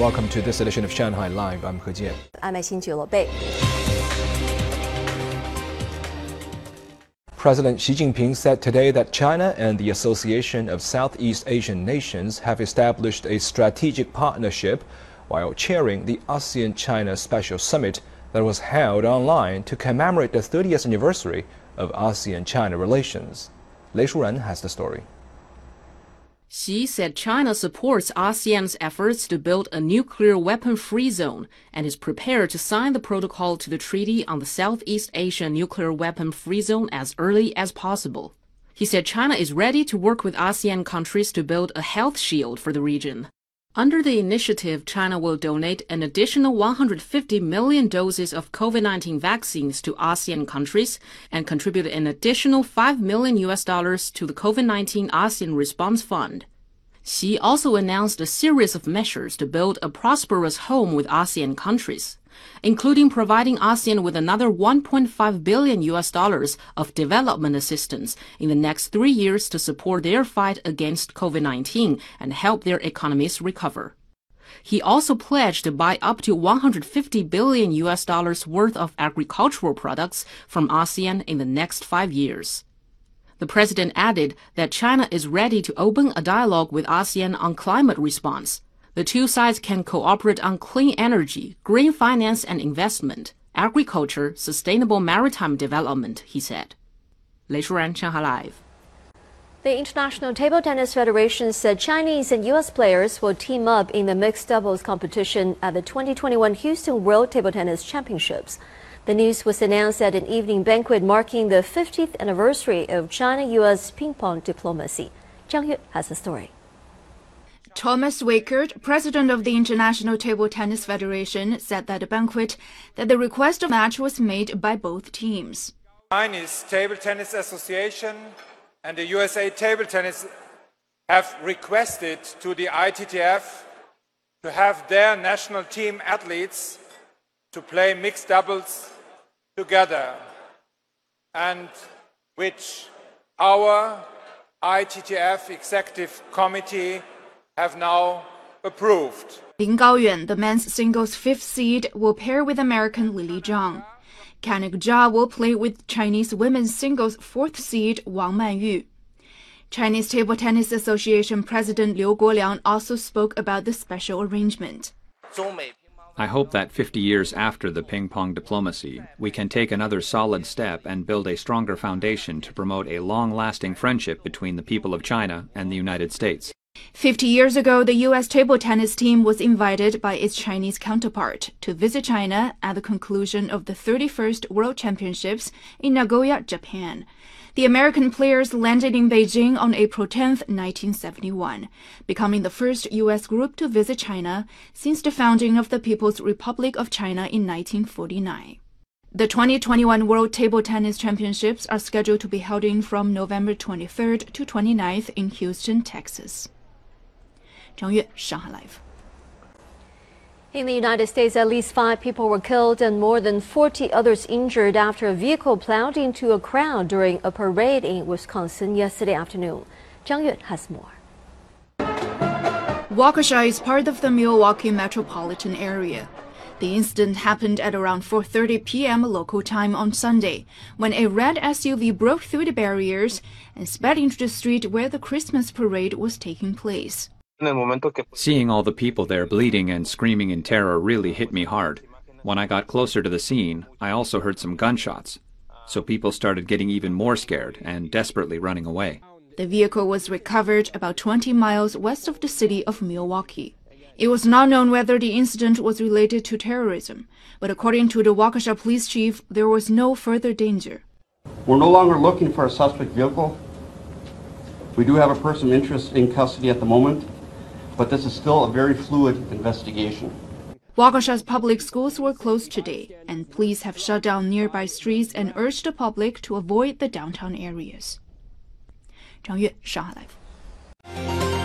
Welcome to this edition of Shanghai Live. I'm He Jian. I'm Xin Bei. President Xi Jinping said today that China and the Association of Southeast Asian Nations have established a strategic partnership while chairing the ASEAN China Special Summit that was held online to commemorate the 30th anniversary of ASEAN China relations. Lei Shuran has the story. Xi said China supports ASEAN's efforts to build a nuclear weapon free zone and is prepared to sign the protocol to the Treaty on the Southeast Asia Nuclear Weapon Free Zone as early as possible. He said China is ready to work with ASEAN countries to build a health shield for the region. Under the initiative, China will donate an additional 150 million doses of COVID 19 vaccines to ASEAN countries and contribute an additional 5 million US dollars to the COVID 19 ASEAN Response Fund. Xi also announced a series of measures to build a prosperous home with ASEAN countries, including providing ASEAN with another 1.5 billion US dollars of development assistance in the next three years to support their fight against COVID 19 and help their economies recover. He also pledged to buy up to 150 billion US dollars worth of agricultural products from ASEAN in the next five years. The president added that China is ready to open a dialogue with ASEAN on climate response. The two sides can cooperate on clean energy, green finance and investment, agriculture, sustainable maritime development, he said. Lei Shuran, Shanghai Live. The International Table Tennis Federation said Chinese and U.S. players will team up in the mixed doubles competition at the 2021 Houston World Table Tennis Championships. The news was announced at an evening banquet marking the 50th anniversary of China U.S. ping pong diplomacy. Zhang Yue has the story. Thomas Weikert, president of the International Table Tennis Federation, said at the banquet that the request of match was made by both teams. Chinese Table Tennis Association and the USA Table Tennis have requested to the ITTF to have their national team athletes to play mixed doubles together and which our ITTF executive committee have now approved. Lin Gaoyuan, the men's singles fifth seed, will pair with American Lily Zhang. Kanak Jha will play with Chinese women's singles fourth seed Wang Manyu. Chinese Table Tennis Association President Liu Guoliang also spoke about the special arrangement. I hope that 50 years after the ping pong diplomacy, we can take another solid step and build a stronger foundation to promote a long lasting friendship between the people of China and the United States. 50 years ago, the U.S. table tennis team was invited by its Chinese counterpart to visit China at the conclusion of the 31st World Championships in Nagoya, Japan. The American players landed in Beijing on April 10, 1971, becoming the first U.S. group to visit China since the founding of the People's Republic of China in 1949. The 2021 World Table Tennis Championships are scheduled to be held in from November 23rd to 29th in Houston, Texas. 张悦，上海 Live。 In the United States, at least five people were killed and more than 40 others injured after a vehicle plowed into a crowd during a parade in Wisconsin yesterday afternoon. Zhang Yue has more. Waukesha is part of the Milwaukee metropolitan area. The incident happened at around 4:30 p.m. local time on Sunday when a red SUV broke through the barriers and sped into the street where the Christmas parade was taking place. Seeing all the people there bleeding and screaming in terror really hit me hard. When I got closer to the scene, I also heard some gunshots. So people started getting even more scared and desperately running away. The vehicle was recovered about 20 miles west of the city of Milwaukee. It was not known whether the incident was related to terrorism, but according to the Waukesha police chief, there was no further danger. We're no longer looking for a suspect vehicle. We do have a person of interest in custody at the moment, but this is still a very fluid investigation. Waukesha's public schools were closed today, and police have shut down nearby streets and urged the public to avoid the downtown areas. 张悦，上海 Live。